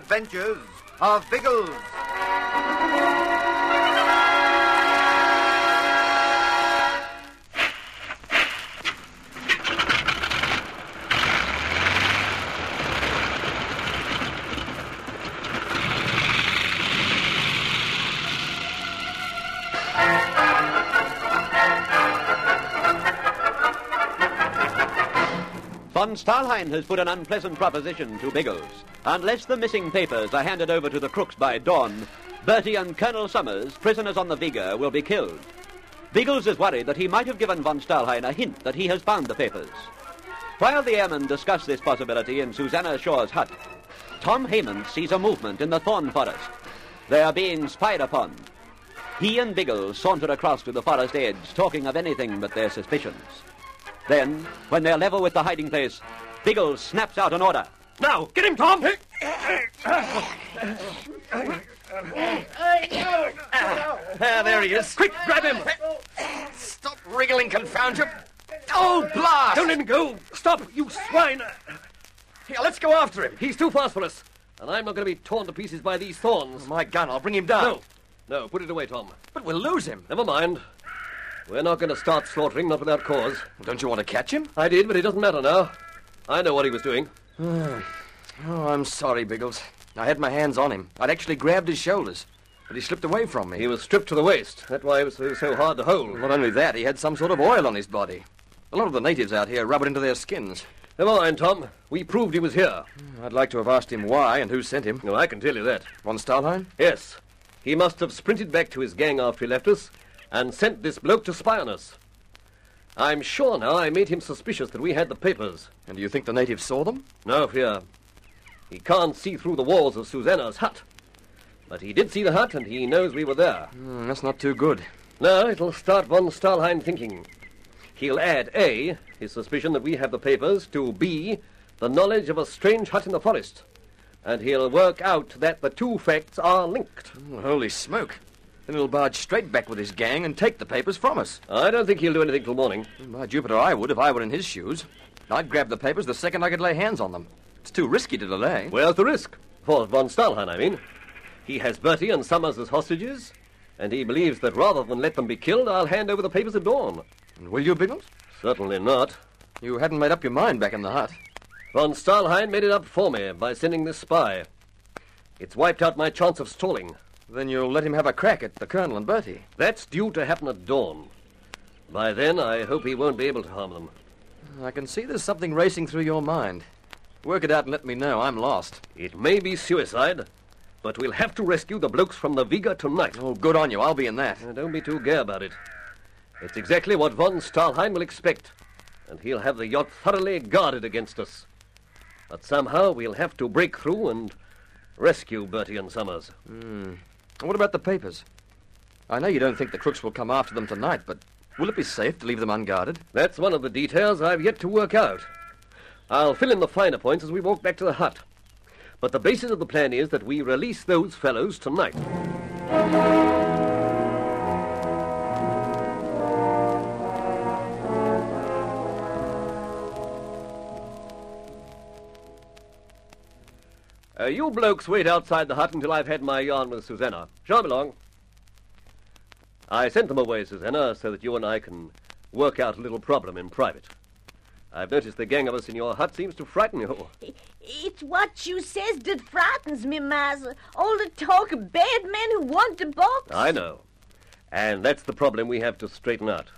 adventures of Biggles. Von has put an unpleasant proposition to Biggles. Unless the missing papers are handed over to the crooks by dawn, Bertie and Colonel Summers, prisoners on the Vega, will be killed. Biggles is worried that he might have given von Stalhein a hint that he has found the papers. While the airmen discuss this possibility in Susanna Shaw's hut, Tom Heyman sees a movement in the thorn forest. They are being spied upon. He and Biggles saunter across to the forest edge, talking of anything but their suspicions. Then, when they're level with the hiding place, Biggles snaps out an order. Now, get him, Tom! Ah, there he is. Quick, grab him! Stop wriggling, confound you! Oh, blast! Don't let him go! Stop, you swine! Here, let's go after him. He's too fast for us, and I'm not going to be torn to pieces by these thorns. My gun, I'll bring him down. No, no, put it away, Tom. But we'll lose him. Never mind. We're not going to start slaughtering, not without cause. Don't you want to catch him? I did, but it doesn't matter now. I know what he was doing. Oh, I'm sorry, Biggles. I had my hands on him. I'd actually grabbed his shoulders, but he slipped away from me. He was stripped to the waist. That's why it was so- so hard to hold. Not only that, he had some sort of oil on his body. A lot of the natives out here rub it into their skins. Never mind, Tom. We proved he was here. Hmm, I'd like to have asked him why and who sent him. Well, I can tell you that. Von Stalhein? Yes. He must have sprinted back to his gang after he left us and sent this bloke to spy on us. I'm sure now I made him suspicious that we had the papers. And do you think the natives saw them? No fear. He can't see through the walls of Susanna's hut. But he did see the hut, and he knows we were there. Hmm, that's not too good. No, it'll start von Stalhein thinking. He'll add A, his suspicion that we have the papers, to B, the knowledge of a strange hut in the forest. And he'll work out that the two facts are linked. Oh, holy smoke. Then he'll barge straight back with his gang and take the papers from us. I don't think he'll do anything till morning. By Jupiter, I would if I were in his shoes. I'd grab the papers the second I could lay hands on them. It's too risky to delay. Where's the risk? For von Stalhein, I mean. He has Bertie and Summers as hostages, and he believes that rather than let them be killed, I'll hand over the papers at dawn. And will you, Biggles? Certainly not. You hadn't made up your mind back in the hut. Von Stalhein made it up for me by sending this spy. It's wiped out my chance of stalling. Then you'll let him have a crack at the Colonel and Bertie. That's due to happen at dawn. By then, I hope he won't be able to harm them. I can see there's something racing through your mind. Work it out and let me know. I'm lost. It may be suicide, but we'll have to rescue the blokes from the Vega tonight. Oh, good on you. I'll be in that. Now, don't be too gay about it. It's exactly what von Stalhein will expect, and he'll have the yacht thoroughly guarded against us. But somehow we'll have to break through and rescue Bertie and Summers. Hmm. What about the papers? I know you don't think the crooks will come after them tonight, but will it be safe to leave them unguarded? That's one of the details I've yet to work out. I'll fill in the finer points as we walk back to the hut. But the basis of the plan is that we release those fellows tonight. Uh, you blokes wait outside the hut until I've had my yarn with Susanna. Show 'em along. I sent them away, Susanna, so that you and I can work out a little problem in private. I've noticed the gang of us in your hut seems to frighten you. It's what you says that frightens me, Massa. All the talk of bad men who want the box. I know. And that's the problem we have to straighten out.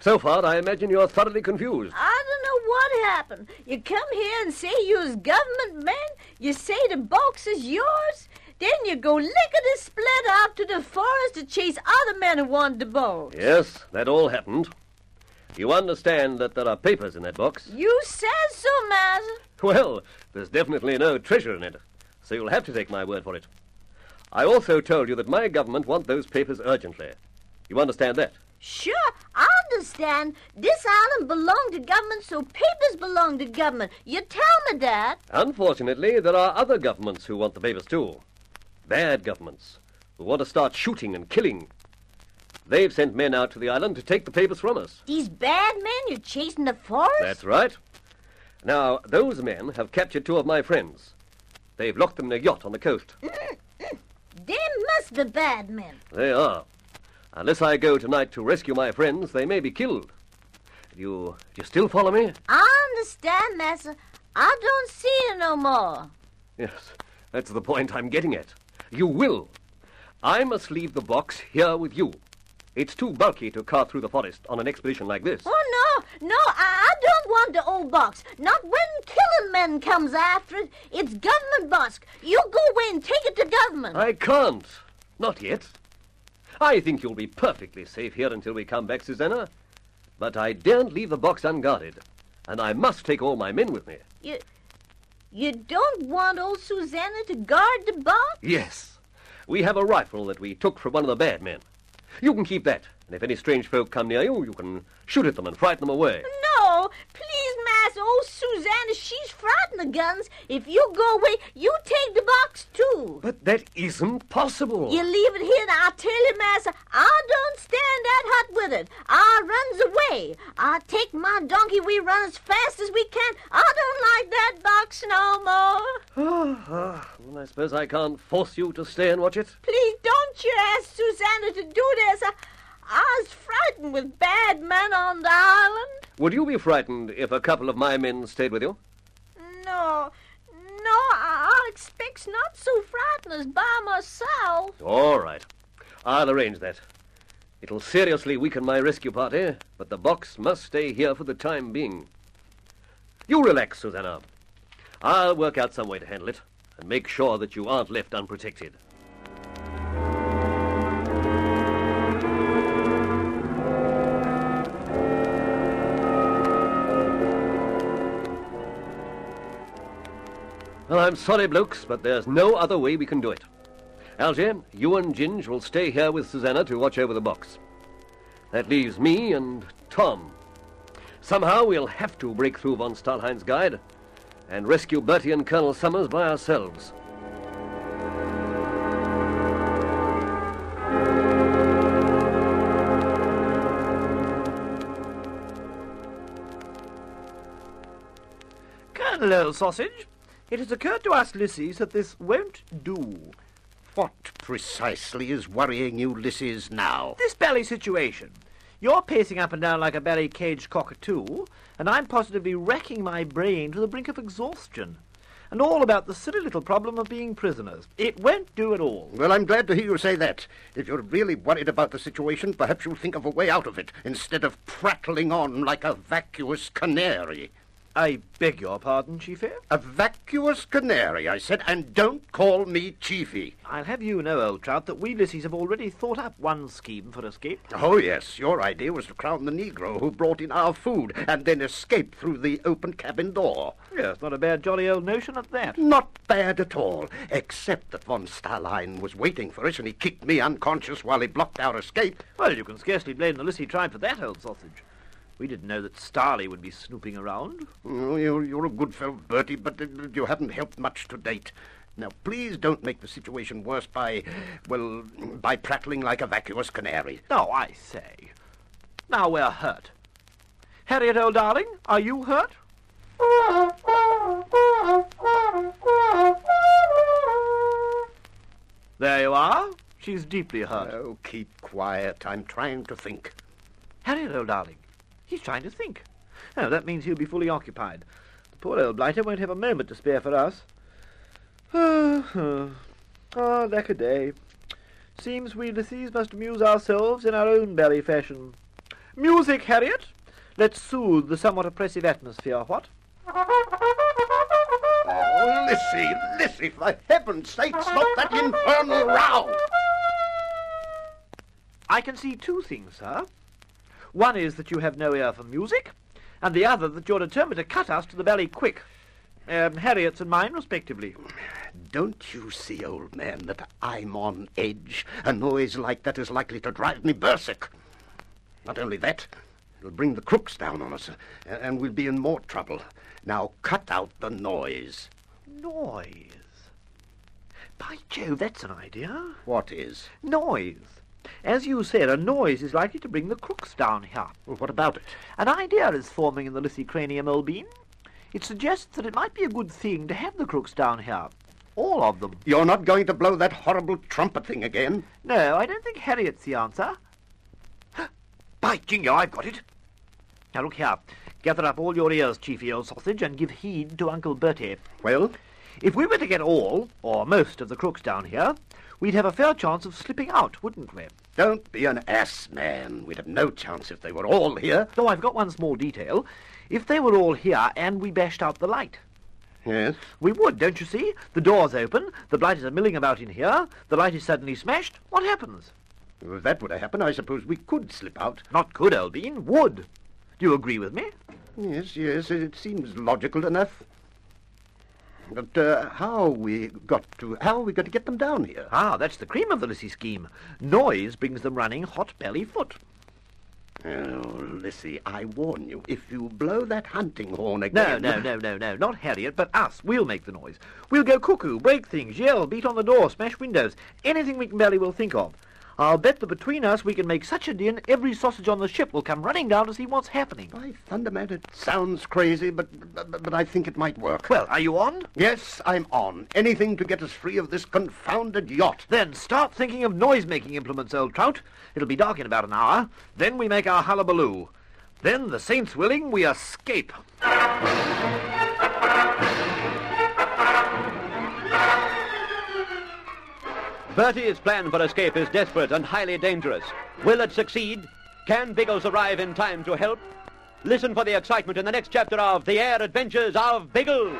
So far, I imagine you're thoroughly confused. I don't know what happened. You come here and say you's government man. You say the box is yours. Then you go lickety split out to the forest to chase other men who want the box. Yes, that all happened. You understand that there are papers in that box? You says so, Massa. Well, there's definitely no treasure in it, so you'll have to take my word for it. I also told you that my government want those papers urgently. You understand that? Sure, understand. This island belong to government, so papers belong to government. You tell me that. Unfortunately, there are other governments who want the papers too. Bad governments who want to start shooting and killing. They've sent men out to the island to take the papers from us. These bad men you're chasing the forest? That's right. Now, those men have captured two of my friends. They've locked them in a yacht on the coast. Mm, mm. They must be bad men. They are. Unless I go tonight to rescue my friends, they may be killed. Do you, do you still follow me? I understand, Massa. I don't see you no more. Yes, that's the point I'm getting at. You will. I must leave the box here with you. It's too bulky to cart through the forest on an expedition like this. Oh, no, no, I, I don't want the old box. Not when killing men comes after it. It's government box. You go away and take it to government. I can't. Not yet. I think you'll be perfectly safe here until we come back, Susanna. But I daren't leave the box unguarded. And I must take all my men with me. You, you don't want old Susanna to guard the box? Yes. We have a rifle that we took from one of the bad men. You can keep that, and if any strange folk come near you, you can shoot at them and frighten them away. No, please. Old Susanna, she's frightened of guns. If you go away, you take the box too. But that isn't possible. You leave it here, and I tell you, Massa, I don't stand that hot with it. I runs away. I take my donkey, we run as fast as we can. I don't like that box no more. Ah, ah, well, I suppose I can't force you to stay and watch it. Please don't you ask Susanna to do this. I, I was frightened with bad men on the island. Would you be frightened if a couple of my men stayed with you? No, no, I, expects not so frightened as by myself. All right. I'll arrange that. It'll seriously weaken my rescue party, but the box must stay here for the time being. You relax, Susanna. I'll work out some way to handle it and make sure that you aren't left unprotected. I'm sorry, blokes, but there's no other way we can do it. Algy, you and Ginge will stay here with Susanna to watch over the box. That leaves me and Tom. Somehow we'll have to break through von Stalhein's guide and rescue Bertie and Colonel Summers by ourselves. Colonel Sausage, it has occurred to us, Lissies, that this won't do. What precisely is worrying you, Ulysses, now? This bally situation. You're pacing up and down like a bally caged cockatoo, and I'm positively racking my brain to the brink of exhaustion. And all about the silly little problem of being prisoners. It won't do at all. Well, I'm glad to hear you say that. If you're really worried about the situation, perhaps you'll think of a way out of it, instead of prattling on like a vacuous canary. I beg your pardon, Chiefy. A vacuous canary, I said, and don't call me Chiefy. I'll have you know, old trout, that we Lissies have already thought up one scheme for escape. Oh, yes, your idea was to crown the Negro who brought in our food and then escape through the open cabin door. Yes, not a bad jolly old notion at that. Not bad at all, except that von Stalhein was waiting for us and he kicked me unconscious while he blocked our escape. Well, you can scarcely blame the Lissie tribe for that, old sausage. We didn't know that Starley would be snooping around. Oh, you're, you're a good fellow, Bertie, but uh, you haven't helped much to date. Now, please don't make the situation worse by, well, by prattling like a vacuous canary. Oh, I say. Now we're hurt. Harriet, old darling, are you hurt? There you are. She's deeply hurt. Oh, keep quiet. I'm trying to think. Harriet, old darling, he's trying to think. Oh, that means he'll be fully occupied. The poor old blighter won't have a moment to spare for us. Ah, ah, lack a day. Seems we Ulysses must amuse ourselves in our own bally fashion. Music, Harriet! Let's soothe the somewhat oppressive atmosphere, what? Oh, Lissie, Lissie, for heaven's sake, stop that infernal row! I can see two things, sir. One is that you have no ear for music, and the other that you're determined to cut us to the belly quick. Um, Harriet's and mine, respectively. Don't you see, old man, that I'm on edge? A noise like that is likely to drive me berserk. Not only that, it'll bring the crooks down on us, and we'll be in more trouble. Now cut out the noise. Noise. By Jove, that's an idea. What is? Noise. As you said, a noise is likely to bring the crooks down here. Well, what about it? An idea is forming in the Lissie cranium, old bean. It suggests that it might be a good thing to have the crooks down here. All of them. You're not going to blow that horrible trumpet thing again? No, I don't think Harriet's the answer. By jingo, I've got it. Now look here. Gather up all your ears, Chiefy old sausage, and give heed to Uncle Bertie. Well, If we were to get all, or most, of the crooks down here, we'd have a fair chance of slipping out, wouldn't we? don't be an ass, man. We'd have no chance if they were all here. Though I've got one small detail. If they were all here and we bashed out the light, Yes? we would, don't you see? The door's open, the blighters are milling about in here, the light is suddenly smashed. What happens? If that were to happen, I suppose we could slip out. Not could, bean, would. Do you agree with me? Yes, yes, it seems logical enough. But uh, how we got to how we got to get them down here? Ah, that's the cream of the Lissie scheme. Noise brings them running hot belly foot. Oh, Lissie, I warn you, if you blow that hunting horn again... No, no, no, no, no, not Harriet, but us. We'll make the noise. We'll go cuckoo, break things, yell, beat on the door, smash windows, anything we can barely will think of. I'll bet that between us we can make such a din every sausage on the ship will come running down to see what's happening. By thunder, man, it sounds crazy, but, but but I think it might work. Well, are you on? yes, I'm on. Anything to get us free of this confounded yacht. Then start thinking of noise-making implements, old trout. It'll be dark in about an hour. Then we make our hullabaloo. Then, the saints willing, we escape. Bertie's plan for escape is desperate and highly dangerous. Will it succeed? Can Biggles arrive in time to help? Listen for the excitement in the next chapter of The Air Adventures of Biggles.